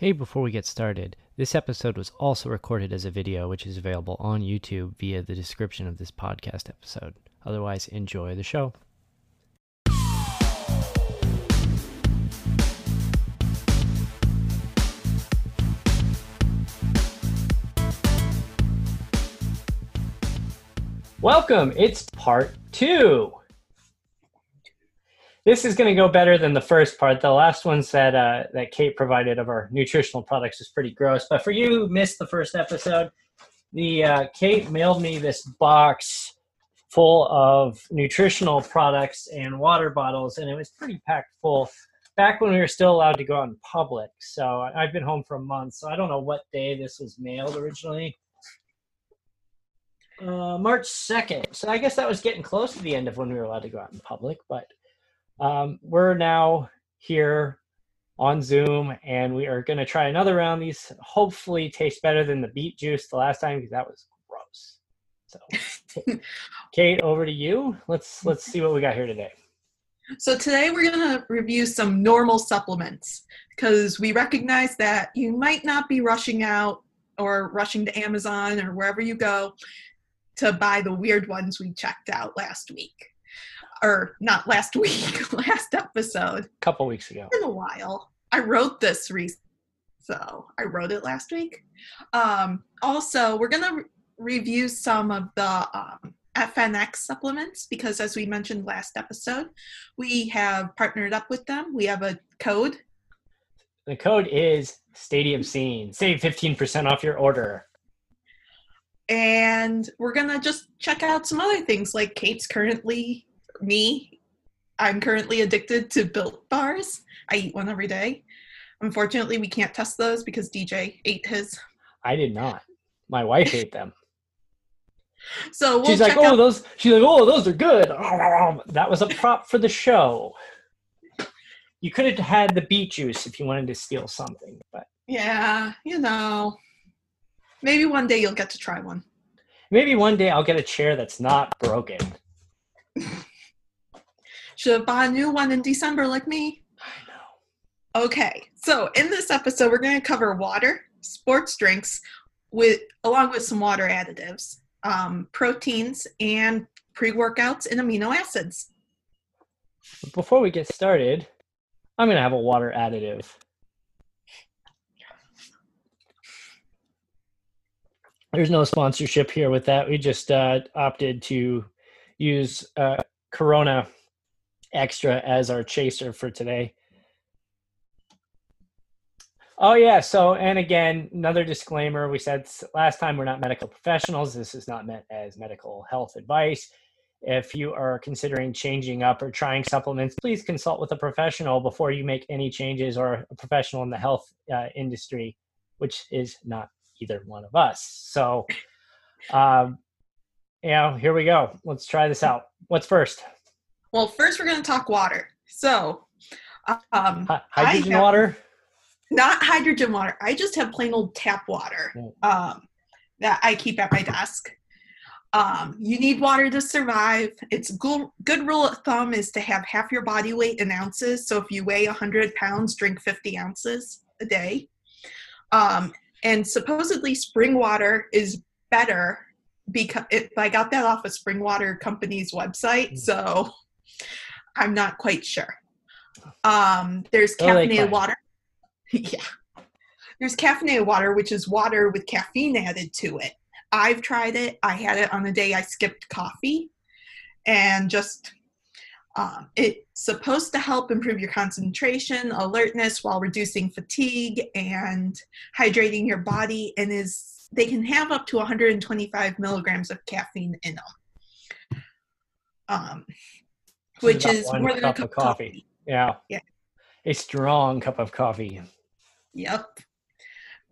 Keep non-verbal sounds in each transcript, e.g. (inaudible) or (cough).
Hey, before we get started, this episode was also recorded as a video, which is available on YouTube via the description of this podcast episode. Otherwise, enjoy the show. Welcome. It's part two. This is going to go better than the first part. The last ones that uh, that Kate provided of our nutritional products is pretty gross. But for you who missed the first episode, the uh, Kate mailed me this box full of nutritional products and water bottles, and it was pretty packed full. Back when we were still allowed to go out in public, so I've been home for a month, so I don't know what day this was mailed originally. Uh, March 2nd. So I guess that was getting close to the end of when we were allowed to go out in public. But um, we're now here on Zoom and we are going to try another round. These hopefully taste better than the beet juice the last time because that was gross. So, (laughs) Kate, over to you. Let's let's see what we got here today. So today we're going to review some normal supplements because we recognize that you might not be rushing out or rushing to Amazon or wherever you go to buy the weird ones we checked out last week. Or not last (laughs) week, last episode. A couple weeks ago. In a while. I wrote this recently. So I wrote it last week. Um, also, we're going to re- review some of the um, FNX supplements because, as we mentioned last episode, we have partnered up with them. We have a code. The code is Stadium Scene. Save 15% off your order and we're gonna just check out some other things like kate's currently me i'm currently addicted to built bars. I eat one every day. Unfortunately we can't test those because dj ate his. I did not. My wife ate them. So we'll she's like oh out- those she's like oh those are good. (laughs) That was a prop for the show. You could have had the beet juice if you wanted to steal something but yeah you know. Maybe one day you'll get to try one. Maybe one day I'll get a chair that's not broken. (laughs) Should have bought a new one in December like me. I know. Okay, so in this episode, we're going to cover water, sports drinks, with along with some water additives, um, proteins, and pre-workouts and amino acids. Before we get started, I'm going to have a water additive. there's no sponsorship here with that. We just uh, opted to use uh, Corona Extra as our chaser for today. Oh yeah. So, and again, another disclaimer. We said last time we're not medical professionals. This is not meant as medical health advice. If you are considering changing up or trying supplements, please consult with a professional before you make any changes or a professional in the health uh, industry, which is not either one of us. So, um, you know, here we go. Let's try this out. What's first? Well, first we're going to talk water. So, um, hydrogen have, water? Not hydrogen water. I just have plain old tap water. Um, that I keep at my desk. Um, you need water to survive. It's good, good rule of thumb is to have half your body weight in ounces. So if you weigh 100 pounds, drink 50 ounces a day. Um, and supposedly spring water is better because it, I got that off a spring water company's website. So I'm not quite sure. Um, there's caffeinated water. (laughs) yeah. There's caffeinated water, which is water with caffeine added to it. I've tried it. I had it on the day I skipped coffee, and just um, it's supposed to help improve your concentration, alertness while reducing fatigue and hydrating your body. And is they can have up to 125 milligrams of caffeine in them, um, which is more than a cup of coffee. coffee. Yeah. Yeah. A strong cup of coffee. Yep.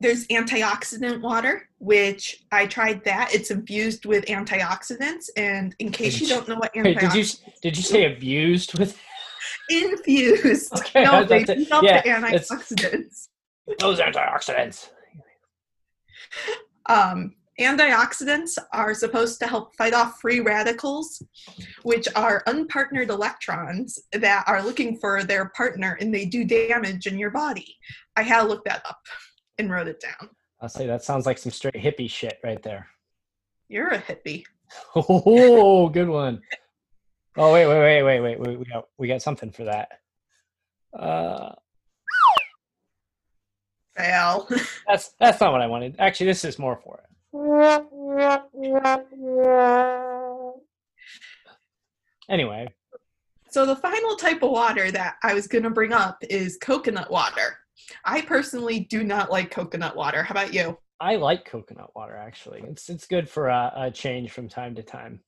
There's antioxidant water, which I tried that. It's infused with antioxidants. And in case Did you don't know what Wait, did you antioxidants did you say abused with (laughs) infused. (laughs) Okay, no, they about to- beat up yeah, the antioxidants. those antioxidants? (laughs) Um, antioxidants are supposed to help fight off free radicals, which are unpartnered electrons that are looking for their partner and they do damage in your body. I had to look that up and wrote it down. I'll say that sounds like some straight hippie shit right there. You're a hippie. Oh, good one. Oh wait, wait, wait, wait, wait, wait. We got we got something for that. Uh, Fail. (laughs) that's that's not what I wanted. Actually, this is more for it. Anyway, So the final type of water that I was going to bring up is coconut water. I personally do not like coconut water. How about you? I like coconut water. Actually, it's it's good for a, a change from time to time.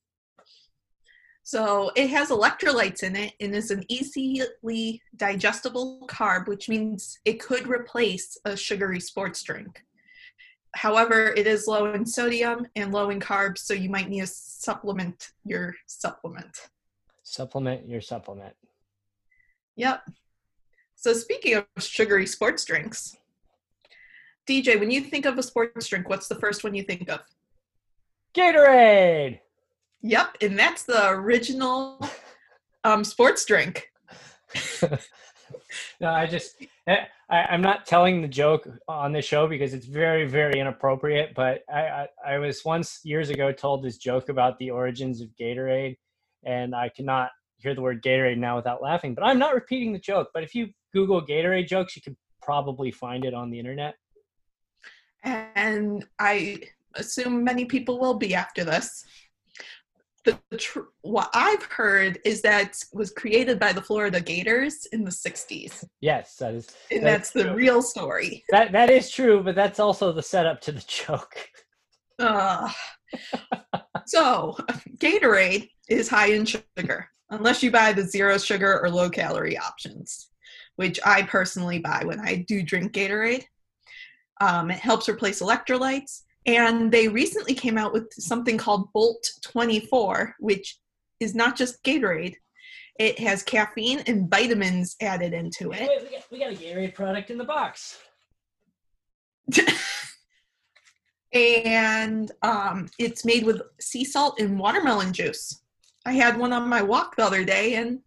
So it has electrolytes in it and is an easily digestible carb, which means it could replace a sugary sports drink. However, it is low in sodium and low in carbs, so you might need to supplement your supplement. Supplement your supplement. Yep. So speaking of sugary sports drinks, DJ, when you think of a sports drink, what's the first one you think of? Gatorade. Yep, and that's the original um, sports drink. (laughs) No, I just eh, I, I'm not telling the joke on this show because it's very very inappropriate. But I, I I was once years ago told this joke about the origins of Gatorade, and I cannot hear the word Gatorade now without laughing. But I'm not repeating the joke. But if you Google Gatorade jokes, you can probably find it on the internet. and I assume many people will be after this. The, tr- what I've heard is that was created by the Florida Gators in the 60s. Yes, that is And That's that's the real story. that that is true. But that's also the setup to the joke. Uh, so, Gatorade is high in sugar, unless you buy the zero sugar or low calorie options, which I personally buy when I do drink Gatorade. Um, it helps replace electrolytes. And they recently came out with something called Bolt 24, which is not just Gatorade, it has caffeine and vitamins added into it. we, got, we got a Gatorade product in the box. (laughs) and um, it's made with sea salt and watermelon juice. I had one on my walk the other day, and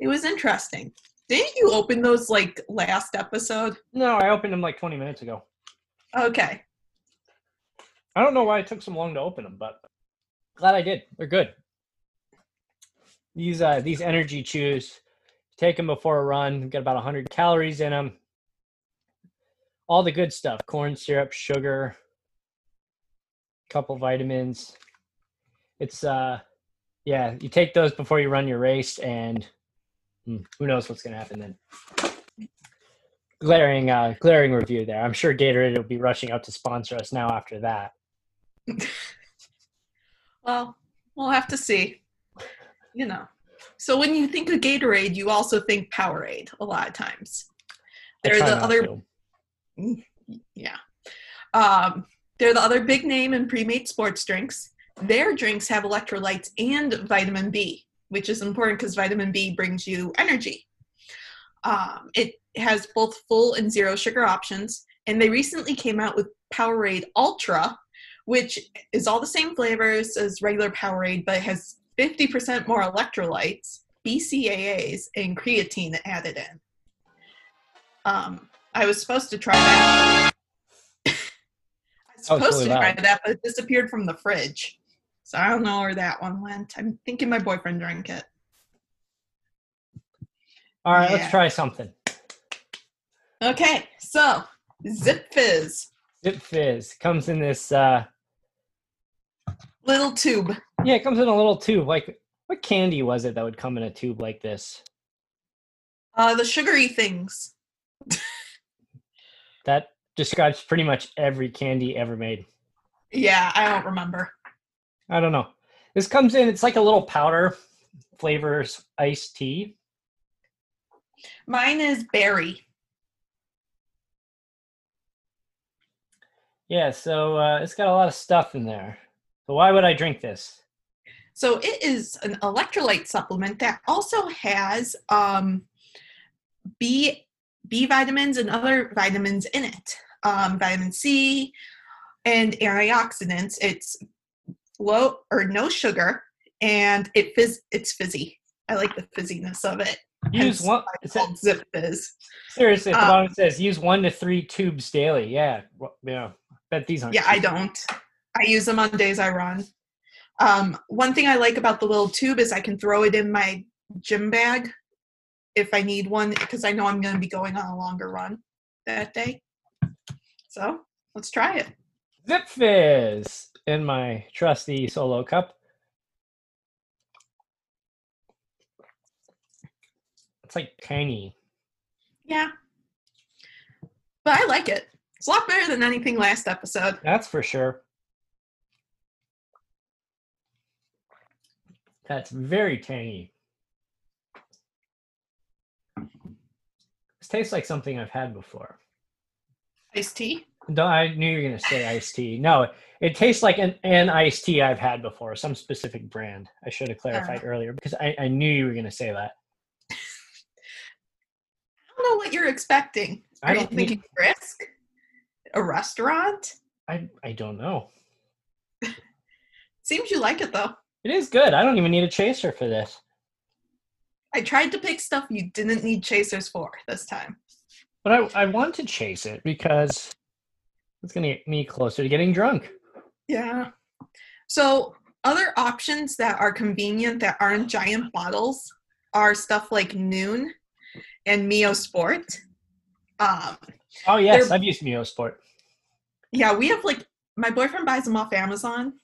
it was interesting. Didn't you open those like last episode? No, I opened them like 20 minutes ago. Okay. I don't know why it took so long to open them, but glad I did. They're good. These uh, these energy chews, take them before a run. Got about 100 calories in them. All the good stuff: corn syrup, sugar, couple vitamins. It's uh, yeah. You take those before you run your race, and hmm, who knows what's gonna happen then. Glaring, uh, glaring review there. I'm sure Gatorade will be rushing out to sponsor us now after that. (laughs) Well, we'll have to see. You know. So when you think of Gatorade, you also think Powerade a lot of times. They're the other to. yeah. Um, they're the other big name in pre-made sports drinks. Their drinks have electrolytes and vitamin B, which is important because vitamin B brings you energy. Um, it has both full and zero sugar options, and they recently came out with Powerade Ultra, which is all the same flavors as regular Powerade, but has 50% more electrolytes, BCAAs, and creatine added in. Um, I was supposed to try that. (laughs) I was Oh, supposed really to try loud. that, but it disappeared from the fridge. So I don't know where that one went. I'm thinking my boyfriend drank it. All right, Yeah. let's try something. Okay, so Zip Fizz, Zip Fizz comes in this. uh little tube. Yeah, it comes in a little tube. Like, what candy was it that would come in a tube like this? Uh, the sugary things. That describes pretty much every candy ever made. Yeah, I don't remember. I don't know. This comes in. It's like a little powder flavors iced tea. Mine is berry. Yeah, so uh, it's got a lot of stuff in there. So why would I drink this? So it is an electrolyte supplement that also has um, B B vitamins and other vitamins in it. Um, vitamin C and antioxidants. It's low or no sugar, and it fizz. It's fizzy. I like the fizziness of it. Use one. it Zip Fizz. seriously, at the um, bottom says use one to three tubes daily. Yeah, well, yeah. Bet these aren't. Yeah, I don't. I use them on days I run. Um, one thing I like about the little tube is I can throw it in my gym bag if I need one because I know I'm going to be going on a longer run that day. So let's try it. Zip Fizz in my trusty solo cup. It's like tangy. Yeah. But I like it. It's a lot better than anything last episode. That's for sure. That's very tangy. This tastes like something I've had before. Iced tea. No, I knew you were going to say iced tea. No, it tastes like an, an iced tea I've had before, some specific brand. I should have clarified ah. earlier because I, I knew you were going to say that. I don't know what you're expecting. I Are you don't need- thinking brisk? A restaurant? I, I don't know. (laughs) Seems you like it though. It is good. I don't even need a chaser for this. I tried to pick stuff you didn't need chasers for this time. But I, I want to chase it because it's going to get me closer to getting drunk. Yeah. So, other options that are convenient that aren't giant bottles are stuff like Nuun and Mio Sport. Um, Oh, yes. I've used Mio Sport. yeah, we have like my boyfriend buys them off Amazon,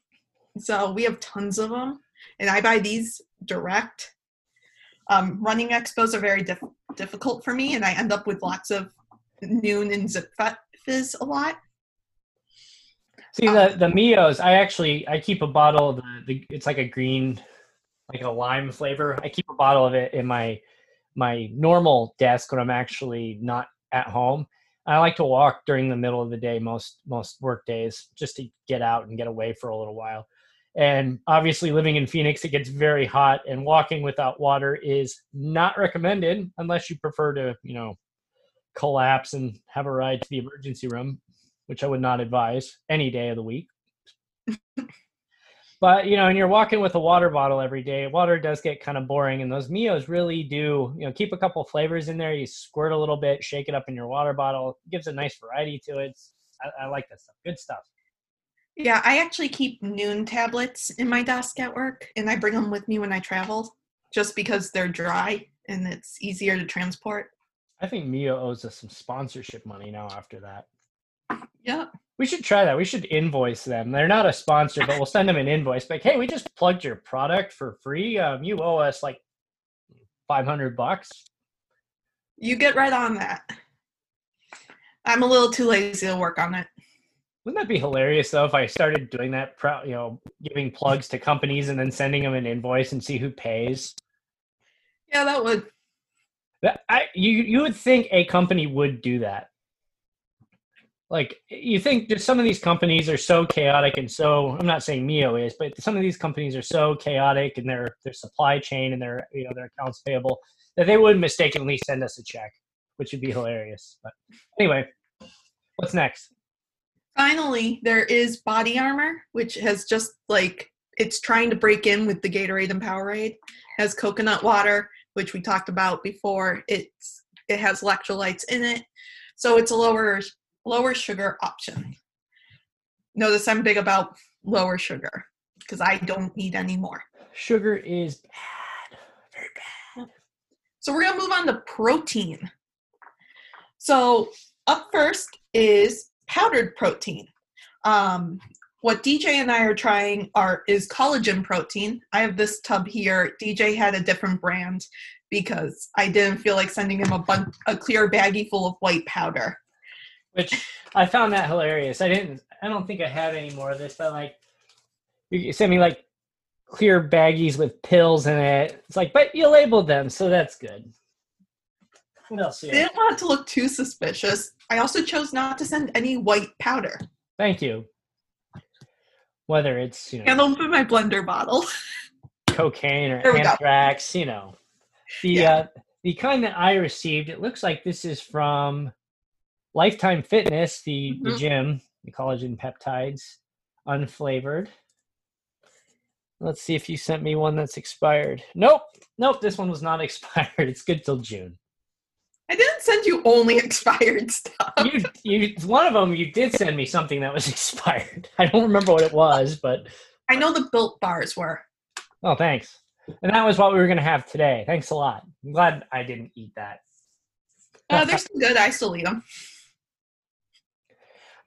so we have tons of them, and I buy these direct. Um, running expos are very diff- difficult for me, and I end up with lots of Nuun and Zip Fizz a lot. See the the Mios. I actually I keep a bottle of the, the it's like a green, like a lime flavor. I keep a bottle of it in my my normal desk when I'm actually not at home. I like to walk during the middle of the day most most work days just to get out and get away for a little while. And obviously, living in Phoenix, it gets very hot, and walking without water is not recommended unless you prefer to, you know, collapse and have a ride to the emergency room which I would not advise any day of the week. (laughs) but you know, and you're walking with a water bottle every day. Water does get kind of boring, and those Mios really do. You know, keep a couple flavors in there. You squirt a little bit, shake it up in your water bottle. It gives a nice variety to it. I, I like that stuff. Good stuff. Yeah, I actually keep Nuun tablets in my desk at work, and I bring them with me when I travel, just because they're dry and it's easier to transport. I think Mio owes us some sponsorship money now. After that, Yeah. we should try that. We should invoice them. They're not a sponsor, but we'll send them an invoice. Like, hey, we just plugged your product for free. Um, you owe us like five hundred bucks. You get right on that. I'm a little too lazy to work on it. Wouldn't that be hilarious though if I started doing that, pro- you know, giving plugs to companies and then sending them an invoice and see who pays? Yeah, that would. That I you you would think a company would do that. Like you think that some of these companies are so chaotic and so I'm not saying Mio is, but some of these companies are so chaotic in their their supply chain and their you know their accounts payable that they would mistakenly send us a check, which would be hilarious. But anyway, what's next? Finally, there is body armor, which has just like it's trying to break in with the Gatorade and Powerade. Has coconut water, which we talked about before. It's it has electrolytes in it, so it's a lower lower sugar option. Notice I'm big about lower sugar because I don't need any more. Sugar is bad, very bad. So we're gonna move on to protein. So up first is powdered protein. Um, what DJ and I are trying are is collagen protein. I have this tub here. DJ had a different brand because I didn't feel like sending him a a clear baggie full of white powder. Which I found that hilarious. I didn't. I don't think I have any more of this, but like, you sent me like clear baggies with pills in it. It's like, but you labeled them, so that's good. What else? do you have? Didn't want it to look too suspicious. I also chose not to send any white powder. Thank you. Whether it's you know Can't open my blender bottle. cocaine or we go. anthrax, you know. The Yeah. uh, the kind that I received, it looks like this is from Lifetime Fitness, the the Mhm. gym, the collagen peptides, unflavored. Let's see if you sent me one that's expired. Nope, nope, this one was not (laughs) expired. It's good till June. I didn't send you only (laughs) expired stuff. You, you, one of them you did send me something that was (laughs) expired. I don't remember what it was, but I know the built bars were. Oh, thanks. And that was what we were going to have today. Thanks a lot. I'm glad I didn't eat that. Uh, they're still good. I still eat them.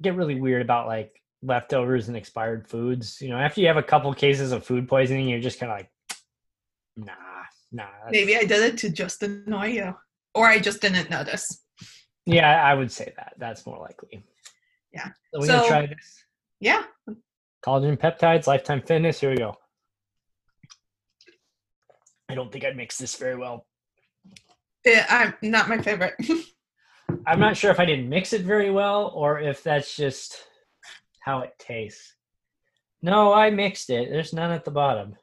get really weird about like leftovers and expired foods. You know, after you have a couple cases of food poisoning, you're just kind of like, (tsk) nah, nah. Maybe I did it to just annoy you, or I just didn't notice. Yeah, I would say that. That's more likely. Yeah. So to So- try this. Yeah, Collagen peptides, Lifetime Fitness. Here we go. I don't think I mixed this very well. it, I'm not my favorite. (laughs) I'm not sure if I didn't mix it very well or if that's just how it tastes. No, I mixed it. There's none at the bottom.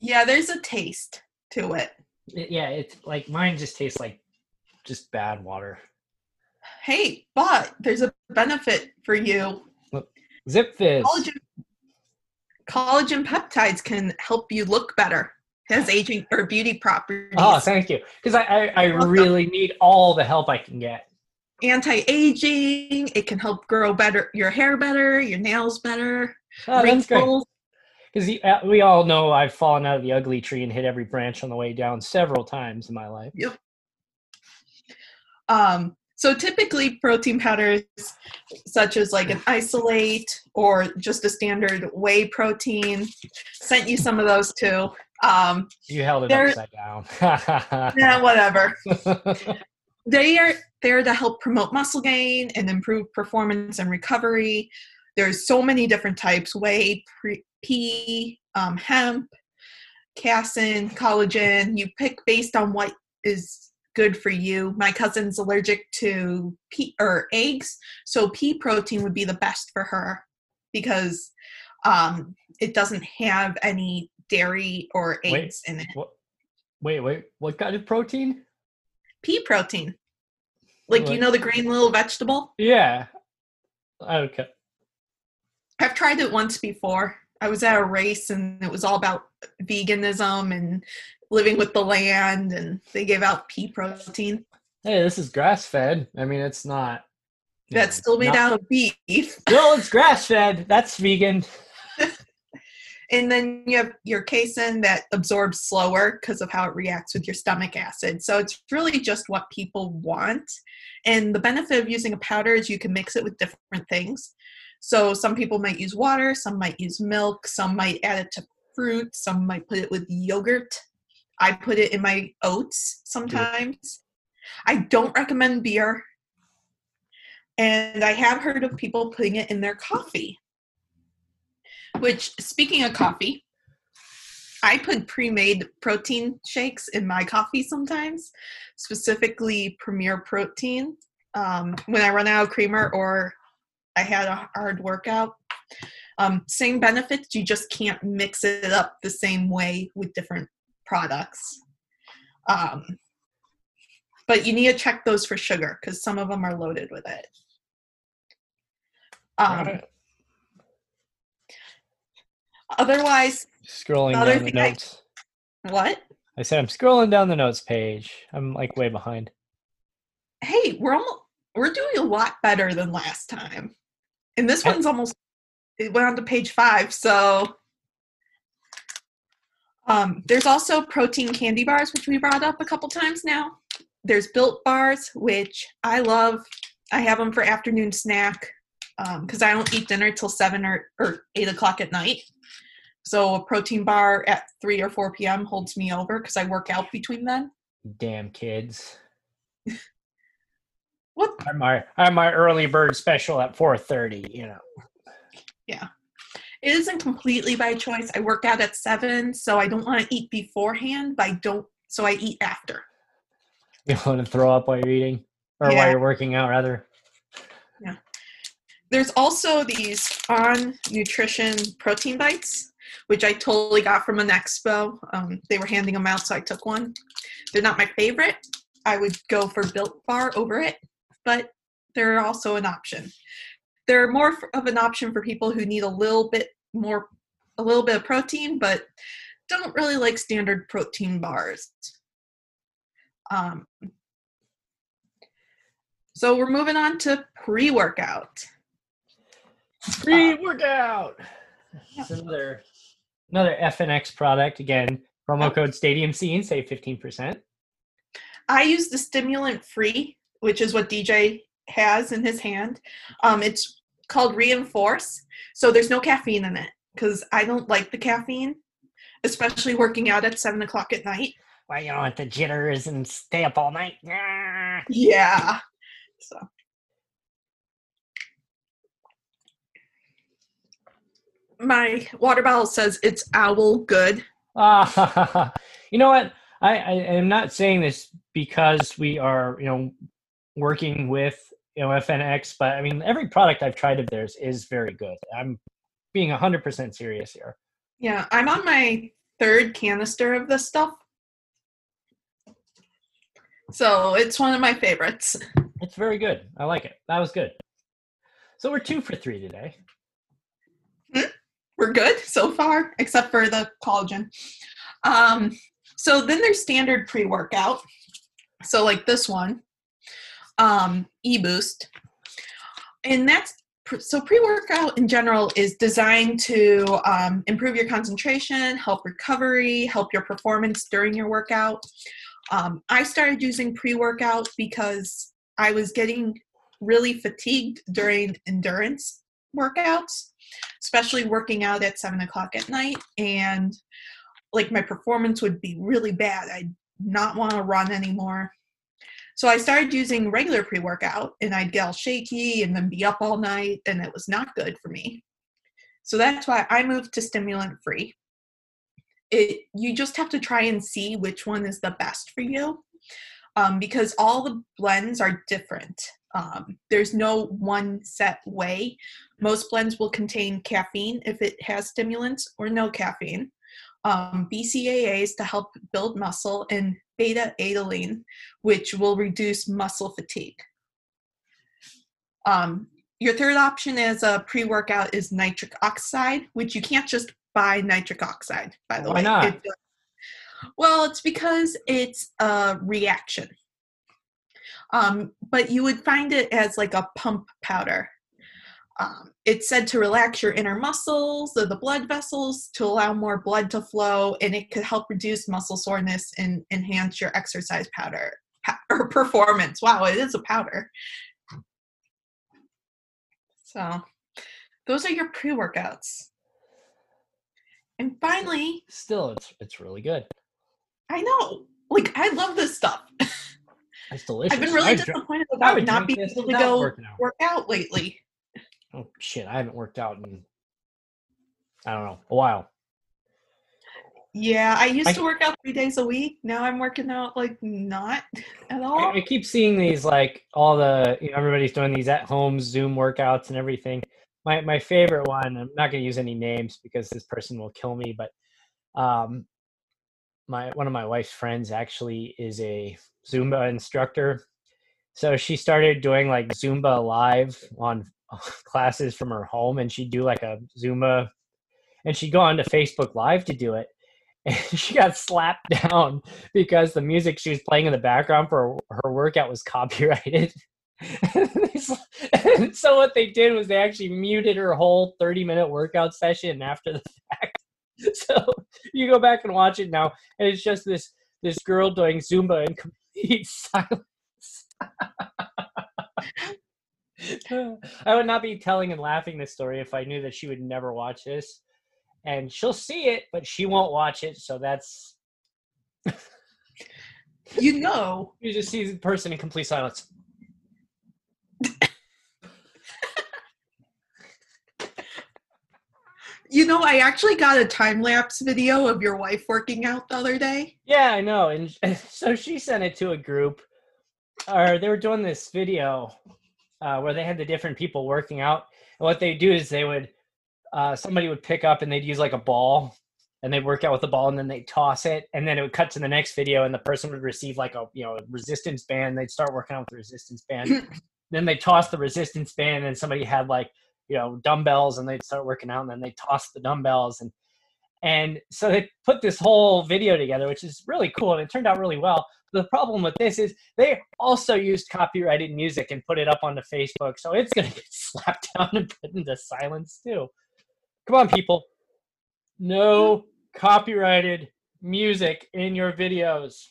yeah, there's a taste to it. It- yeah, it's like mine just tastes like just bad water. Hey, but there's a benefit for you. Zip Fizz. Collagen, collagen peptides can help you look better. It has aging or beauty properties. Oh, thank you. Because I, I, I really need all the help I can get. Anti-aging. It can help grow better your hair better, your nails better. Oh, wrinkles. Because we all know I've fallen out of the ugly tree and hit every branch on the way down several times in my life. Um, so typically protein powders such as like an isolate or just a standard whey protein sent you some of those too um You held it upside down. (laughs) yeah whatever (laughs) they are there to help promote muscle gain and improve performance and recovery there's so many different types whey pre- pea um, hemp casein collagen you pick based on what is good for you my cousin's allergic to pea or eggs so pea protein would be the best for her because um, it doesn't have any dairy or Wait. eggs in it what? Wait, wait. What kind of protein? pea protein. Like you know the green little vegetable? Yeah. Okay. I've tried it once before. I was at a race and it was all about veganism and living with the land and they gave out pea protein. Hey, this is grass fed. I mean, it's not. That's know, still made not- out of beef. (laughs) No, it's grass fed. That's vegan. And then you have your casein that absorbs slower because of how it reacts with your stomach acid. So it's really just what people want. And the benefit of using a powder is you can mix it with different things. So some people might use water, some might use milk, some might add it to fruit, some might put it with yogurt. I put it in my oats sometimes. I don't recommend beer. And I have heard of people putting it in their coffee. Which, speaking of coffee, I put pre made protein shakes in my coffee sometimes, specifically Premier Protein. Um, when I run out of creamer or I had a hard workout, um, same benefits, you just can't mix it up the same way with different products. Um, but you need to check those for sugar because some of them are loaded with it. Um, Alright. otherwise, Scrolling down the thing I- notes. what? I said I'm scrolling down the notes page. I'm like way behind. Hey, we're almost we're doing a lot better than last time, and this one's almost it went on to page five. So, um, there's also protein candy bars, which we brought up a couple times now. There's built bars, which I love. I have them for afternoon snack because I don't eat dinner till seven or, or eight o'clock at night. So a protein bar at three or four p.m. holds me over because I work out between then. Damn kids. What? I'm my I'm my early bird special at 4:30. You know. Yeah, it isn't completely by choice. I work out at seven, so I don't want to eat beforehand, but I don't. So I eat after. You want to throw up while you're eating, or Yeah. while you're working out, rather. Yeah. There's also these on nutrition protein bites, which I totally got from an expo. Um, they were handing them out, so I took one. They're not my favorite. I would go for Built Bar over it, but they're also an option. They're more of an option for people who need a little bit more, a little bit of protein, but don't really like standard protein bars. Um, so we're moving on to pre-workout. Pre-workout. It's another another FNX product again. Promo code Stadium Scene save 15%. I use the stimulant free, which is what DJ has in his hand. Um, it's called Reinforce. So there's no caffeine in it because I don't like the caffeine, especially working out at seven o'clock at night. Why you don't want the jitters and stay up all night? Ah. Yeah. So my water bottle says it's owl good. Ah, (laughs) you know what? I, I am not saying this because we are, you know, working with you know FNX, but I mean every product I've tried of theirs is very good. I'm being hundred percent serious here. Yeah, I'm on my third canister of this stuff. So it's one of my favorites. It's very good. I like it. That was good. So we're two for three today. we're good so far, except for the collagen. Um, so then there's standard pre-workout. So like this one, um, eBoost, and that's so pre-workout in general is designed to um, improve your concentration, help recovery, help your performance during your workout. Um, I started using pre-workout because I was getting really fatigued during endurance workouts especially working out at seven o'clock at night. And like my performance would be really bad. I'd not want to run anymore so i started using regular pre-workout and i'd get all shaky and then be up all night and it was not good for me. So that's why i moved to stimulant free it you just have to try and see which one is the best for you um, because all the blends are different. Um, there's no one set way. Most blends will contain caffeine if it has stimulants or no caffeine. Um, BCAAs to help build muscle and beta alanine, which will reduce muscle fatigue. Um, your third option as a pre-workout is nitric oxide, which you can't just buy nitric oxide, by the Why way. not? It- well, it's because it's a reaction. Um, but you would find it as like a pump powder. Um, it's said to relax your inner muscles, the, the blood vessels, to allow more blood to flow, and it could help reduce muscle soreness and enhance your exercise powder (laughs) or performance. Wow, it is a powder. So, those are your pre workouts. And finally, Still, it's it's really good. I know, like, I love this stuff. It's delicious. (laughs) I've been really I dr- disappointed I about would not being able to go work out lately. Oh shit! I haven't worked out in I don't know a while. Yeah, I used I- to work out three days a week. Now I'm working out like not (laughs) at all. I, I keep seeing these like all the you know everybody's doing these at home Zoom workouts and everything. My my favorite one. I'm not going to use any names because this person will kill me. But um, my one of my wife's friends actually is a Zumba instructor. So she started doing like Zumba live on (laughs) classes from her home and she'd do like a Zumba and she'd go on to Facebook Live to do it. (laughs) And she got slapped down because the music she was playing in the background for her workout was copyrighted. and (laughs) so what they did was they actually muted her whole 30 minute workout session after the fact. So you go back and watch it now, and it's just this this girl doing Zumba in complete silence. I would not be telling and laughing this story if I knew that she would never watch this. And she'll see it, but she won't watch it. So that's. (laughs) you know. You just see the person in complete silence. You know, I actually got a time lapse video of your wife working out the other day. Yeah, I know. (laughs) And so she sent it to a group, or they were doing this video uh, where they had the different people working out. And what they do is they would, uh, somebody would pick up and they'd use like a ball and they'd work out with the ball and then they'd toss it. And then it would cut to the next video and the person would receive like a, you know, a resistance band. They'd start working out with the resistance band. (clears throat) then they toss the resistance band and somebody had like, you know dumbbells and they'd start working out and then they toss the dumbbells and and so they put this whole video together which is really cool and it turned out really well the problem with this is they also used copyrighted music and put it up onto facebook so it's going (laughs) to get slapped down and put into silence too come on people no copyrighted music in your videos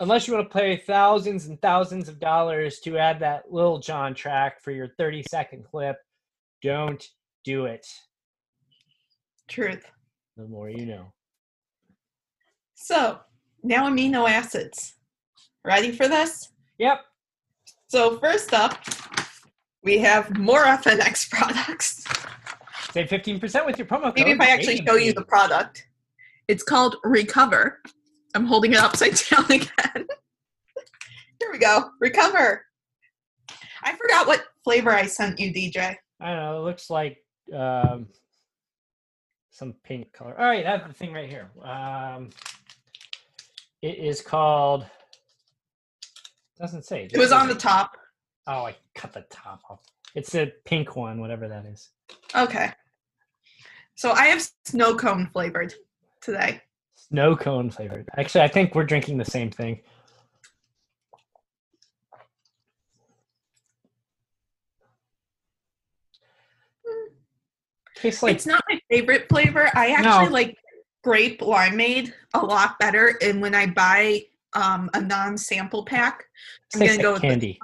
unless you want to pay thousands and thousands of dollars to add that Lil Jon track for your 30 second clip don't do it. Truth. The more you know. So, now amino acids. Ready for this? Yep. So, first up, we have more FNX products. Save 15% with your promo code. Maybe if I actually show you the product. It's called Recover. I'm holding it upside (laughs) down again. Here we go. Recover. I forgot what flavor I sent you, DJ. I don't know. It looks like um, some pink color. All right, I have the thing right here. Um, it is called. Doesn't say. It was on the top. Oh, I cut the top off. It's a pink one, whatever that is. Okay. So I have snow cone flavored today. Snow cone flavored. Actually, I think we're drinking the same thing. Mm. Tastes like it's not my favorite flavor. I actually no. like grape limeade a lot better. And when I buy um, a non-sample pack, I'm gonna go with candy.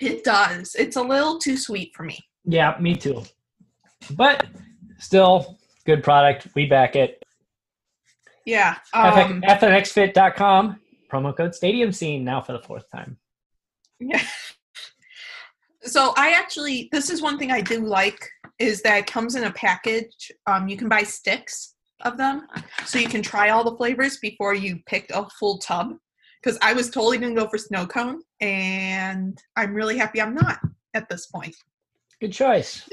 It does. It's a little too sweet for me. Yeah, me too. But still, good product. We back it. Yeah. Um, FNXFit.com. Promo code Stadium Scene now for the fourth time. Yeah. (laughs) So I actually, this is one thing I do like is that it comes in a package. Um, you can buy sticks of them, so you can try all the flavors before you pick a full tub. Because I was totally gonna go for snow cone, and I'm really happy I'm not at this point. Good choice.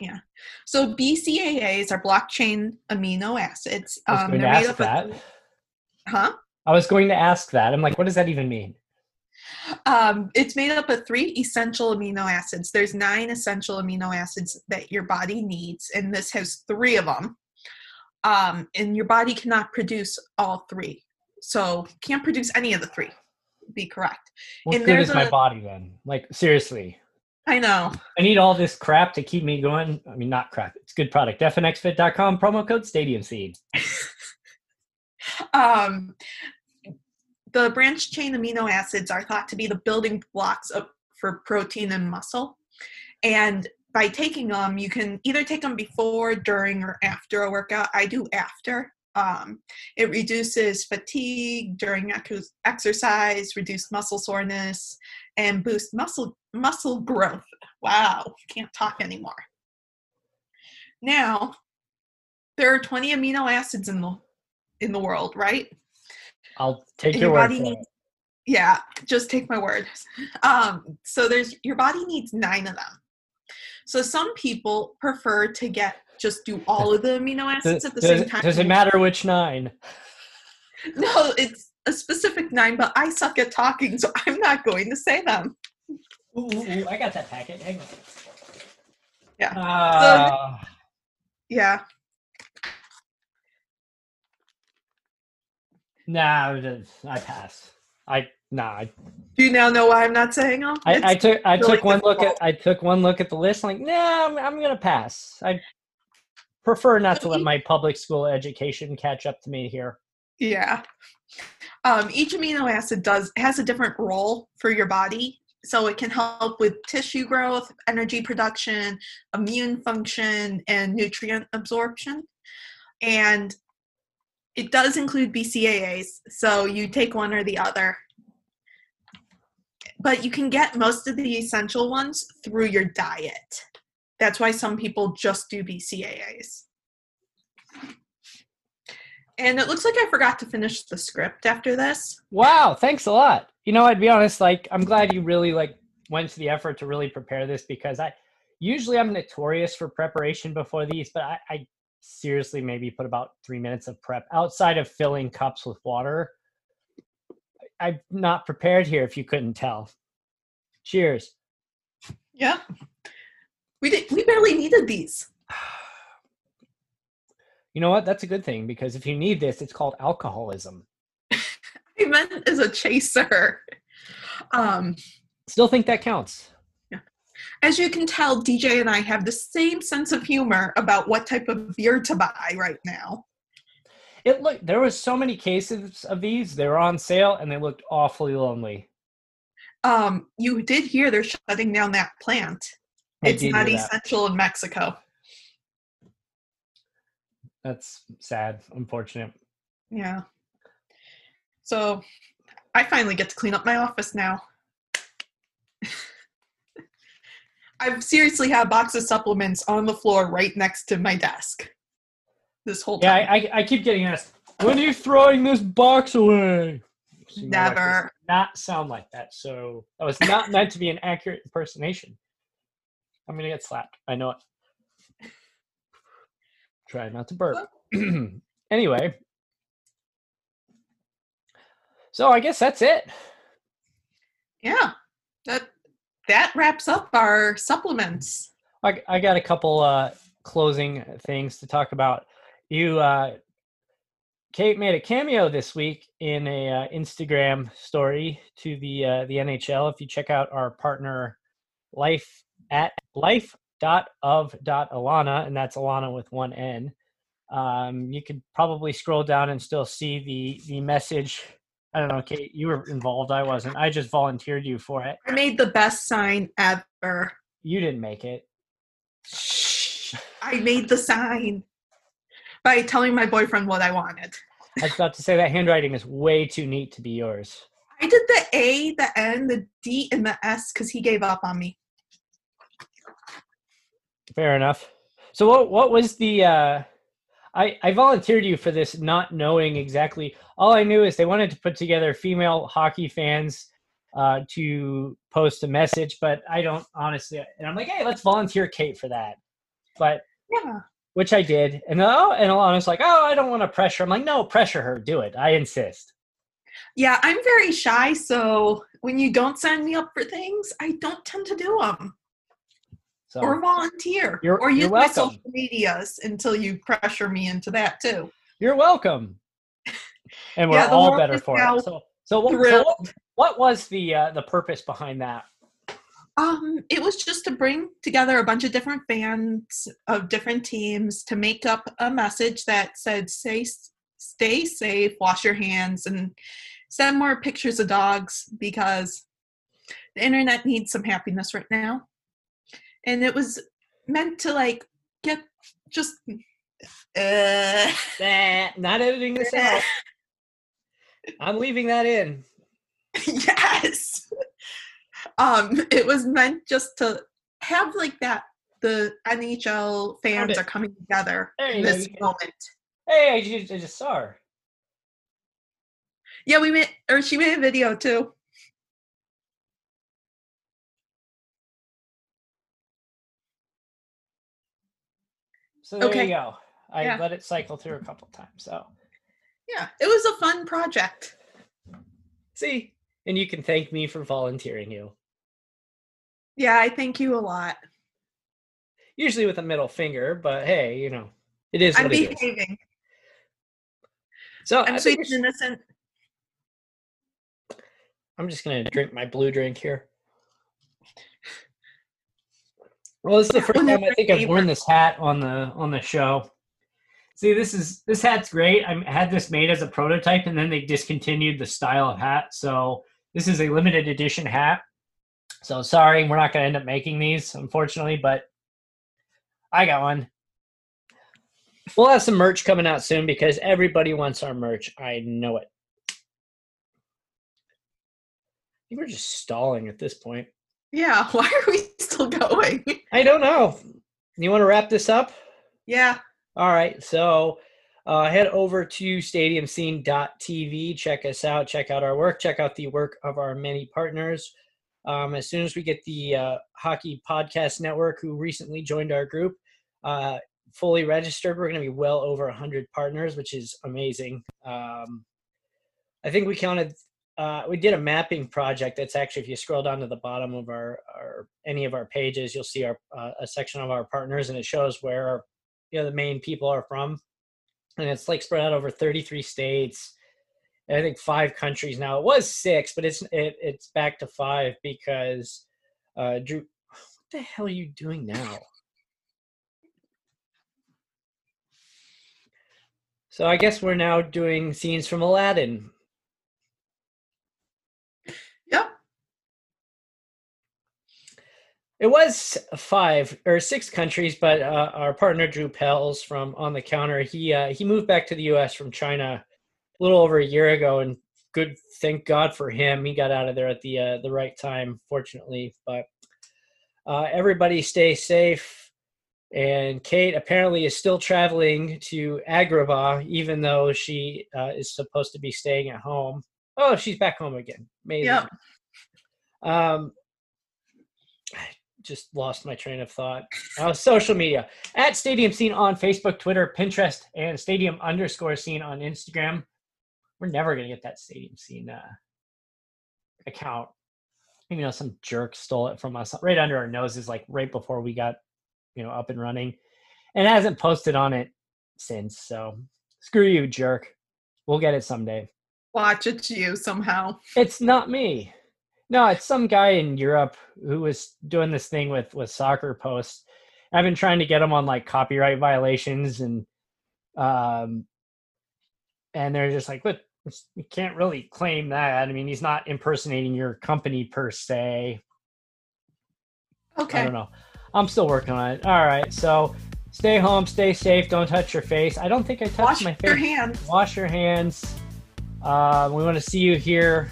Yeah. So BCAAs are branched chain amino acids. I was um, going to ask that. Of, huh? I was going to ask that. I'm like, what does that even mean? Um, it's made up of three essential amino acids. There's nine essential amino acids that your body needs, and this has three of them. Um, and your body cannot produce all three, so can't produce any of the three. Be correct. What and good is a, my body then? Like seriously. I know. I need all this crap to keep me going. I mean, not crap. It's good product. FNXFit.com promo code Stadium Seed. (laughs) um, the branched chain amino acids are thought to be the building blocks of, for protein and muscle. And by taking them, you can either take them before, during, or after a workout. I do after. Um, it reduces fatigue during ex- exercise, reduce muscle soreness, and boost muscle muscle growth. Wow, can't talk anymore. Now, there are 20 amino acids in the in the world, right? I'll take your, your word for needs, it. Yeah, just take my word. Um, so there's your body needs nine of them. So some people prefer to get just do all of the amino acids at the does, same time. Does it matter which nine? (laughs) No, it's a specific nine, but I suck at talking, so (laughs) I'm not going to say them. Ooh, ooh, ooh I got that packet. Hang on. Ah. Yeah. nah, I pass. I nah. I, Do you now know why I'm not saying them? I, I took I really took one look at. I took one look at the list. Like, nah, I'm, I'm gonna pass. I prefer not to let my public school education catch up to me here. Yeah. Um, each amino acid does has a different role for your body. So it can help with tissue growth, energy production, immune function, and nutrient absorption. And it does include BCAAs, so you take one or the other. But you can get most of the essential ones through your diet. That's why some people just do BCAAs. And it looks like I forgot to finish the script after this. Wow, thanks a lot. You know, I'd be honest, like I'm glad you really like went to the effort to really prepare this because I usually I'm notorious for preparation before these, but I, I seriously maybe put about three minutes of prep outside of filling cups with water. I'm not prepared here if you couldn't tell. Cheers. Yeah. We did we barely needed these. (sighs) You know what? That's a good thing because if you need this, it's called alcoholism. (laughs) I meant as a chaser. Um, Still think that counts. as you can tell, DJ and I have the same sense of humor about what type of beer to buy right now. It looked there was so many cases of these. They were on sale and they looked awfully lonely. Um, you did hear they're shutting down that plant. I it's not essential in Mexico. That's sad, unfortunate. Yeah. So I finally get to clean up my office now. (laughs) I've seriously had a box of supplements on the floor right next to my desk this whole Yeah, time. I, I, I keep getting asked, when are you throwing this box away? Never. Not sound like that. So that was not (laughs) meant to be an accurate impersonation. I'm gonna get slapped. I know it. Try not to burp. (clears throat) anyway, so I guess that's it. Yeah. That that wraps up our supplements. I, I got a couple uh, closing things to talk about. You, uh, Kate made a cameo this week in a uh, Instagram story to the uh, the NHL. If you check out our partner, Life at life dot of dot Alana, and that's Alana with one N. Um, you could probably scroll down and still see the the message. I don't know, Kate. You were involved. I wasn't. I just volunteered you for it. I made the best sign ever. You didn't make it. Shh. I made the sign by telling my boyfriend what I wanted. I was about to say that handwriting is way too neat to be yours. I did the A, the N, the D, and the S because he gave up on me. Fair enough. So what what was the uh I I volunteered you for this not knowing exactly. All I knew is they wanted to put together female hockey fans uh to post a message, but I don't honestly and I'm like, "Hey, let's volunteer Kate for that." But Yeah. Which I did. And oh, and Alana's like, "Oh, I don't want to pressure." I'm like, "No, pressure her. Do it. I insist." Yeah, I'm very shy, so when you don't sign me up for things, I don't tend to do them So or volunteer or use my social medias until you pressure me into that too. You're welcome. (laughs) And we're Yeah, all better for it. So, so, what, so what, what was the uh, the purpose behind that? Um, it was just to bring together a bunch of different fans of different teams to make up a message that said "Stay, stay safe, wash your hands, and send more pictures of dogs because the internet needs some happiness right now." And it was meant to like get just uh, (laughs) Nah, not editing this out. (laughs) I'm leaving that in. yes. Um, (laughs) it was meant just to have like that. The NHL fans are coming together in go, this you moment. Hey, I just, I just saw her. Yeah, we made, or she made a video too. So there Okay. you go. I Yeah. let it cycle through a couple times. So Yeah, it was a fun project. see, and you can thank me for volunteering you. Yeah, I thank you a lot. usually with a middle finger, but hey, you know, it is I'm what it is. behaving. So I'm sweet and innocent. I'm just gonna drink my blue drink here. Well, this is the first time I think I've worn this hat on the on the show. See, this is this hat's great. I had this made as a prototype, and then they discontinued the style of hat. So this is a limited edition hat. So sorry, we're not going to end up making these, unfortunately, but I got one. We'll have some merch coming out soon because everybody wants our merch. I know it. I think we're just stalling at this point. Yeah, (laughs) why are we still going? I don't know. You want to wrap this up? yeah, All right. So uh, head over to stadiumscene.tv. Check us out. Check out our work. Check out the work of our many partners. Um, as soon as we get the uh, Hockey Podcast Network, who recently joined our group, uh, fully registered, we're going to be well over 100 partners, which is amazing. Um, I think we counted. Uh, we did a mapping project. That's actually, if you scroll down to the bottom of our, our any of our pages, you'll see our uh, a section of our partners, and it shows where you know the main people are from and it's like spread out over 33 states i think five countries now it was six but it's it, it's back to five because uh drew what the hell are you doing now so i guess we're now doing scenes from aladdin yep. It was five or six countries, but uh, our partner Drew Pels from On the Counter, he uh, he moved back to the U.S. from China a little over a year ago, and good, thank God for him. He got out of there at the uh, the right time, fortunately. But uh, everybody stay safe. And Kate apparently is still traveling to Agrabah, even though she uh, is supposed to be staying at home. Oh, she's back home again. Amazing. Yep. Um, just lost my train of thought. Uh, social media at Stadium Scene on Facebook, Twitter, Pinterest, and Stadium underscore Scene on Instagram. We're never gonna get that Stadium Scene uh, account. You know, some jerk stole it from us right under our noses, like right before we got, you know, up and running, and hasn't posted on it since. So screw you, jerk. We'll get it someday. Watch it's you somehow. It's not me. No, it's some guy in Europe who was doing this thing with with soccer posts. I've been trying to get him on like copyright violations and um and they're just like, look, you can't really claim that. I mean, he's not impersonating your company per se. Okay. I don't know. I'm still working on it. All right, so stay home, stay safe, don't touch your face. I don't think I touched Wash my face Wash your hands. wash your hands. Uh, we want to see you here.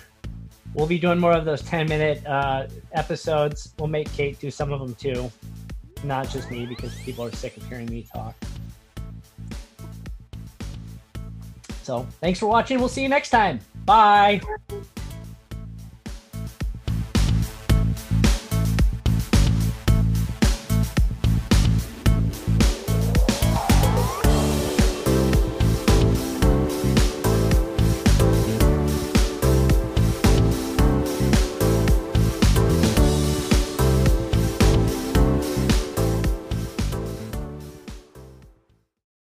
We'll be doing more of those 10 minute uh, episodes. We'll make Kate do some of them too, not just me because people are sick of hearing me talk. So thanks for watching. We'll see you next time. Bye.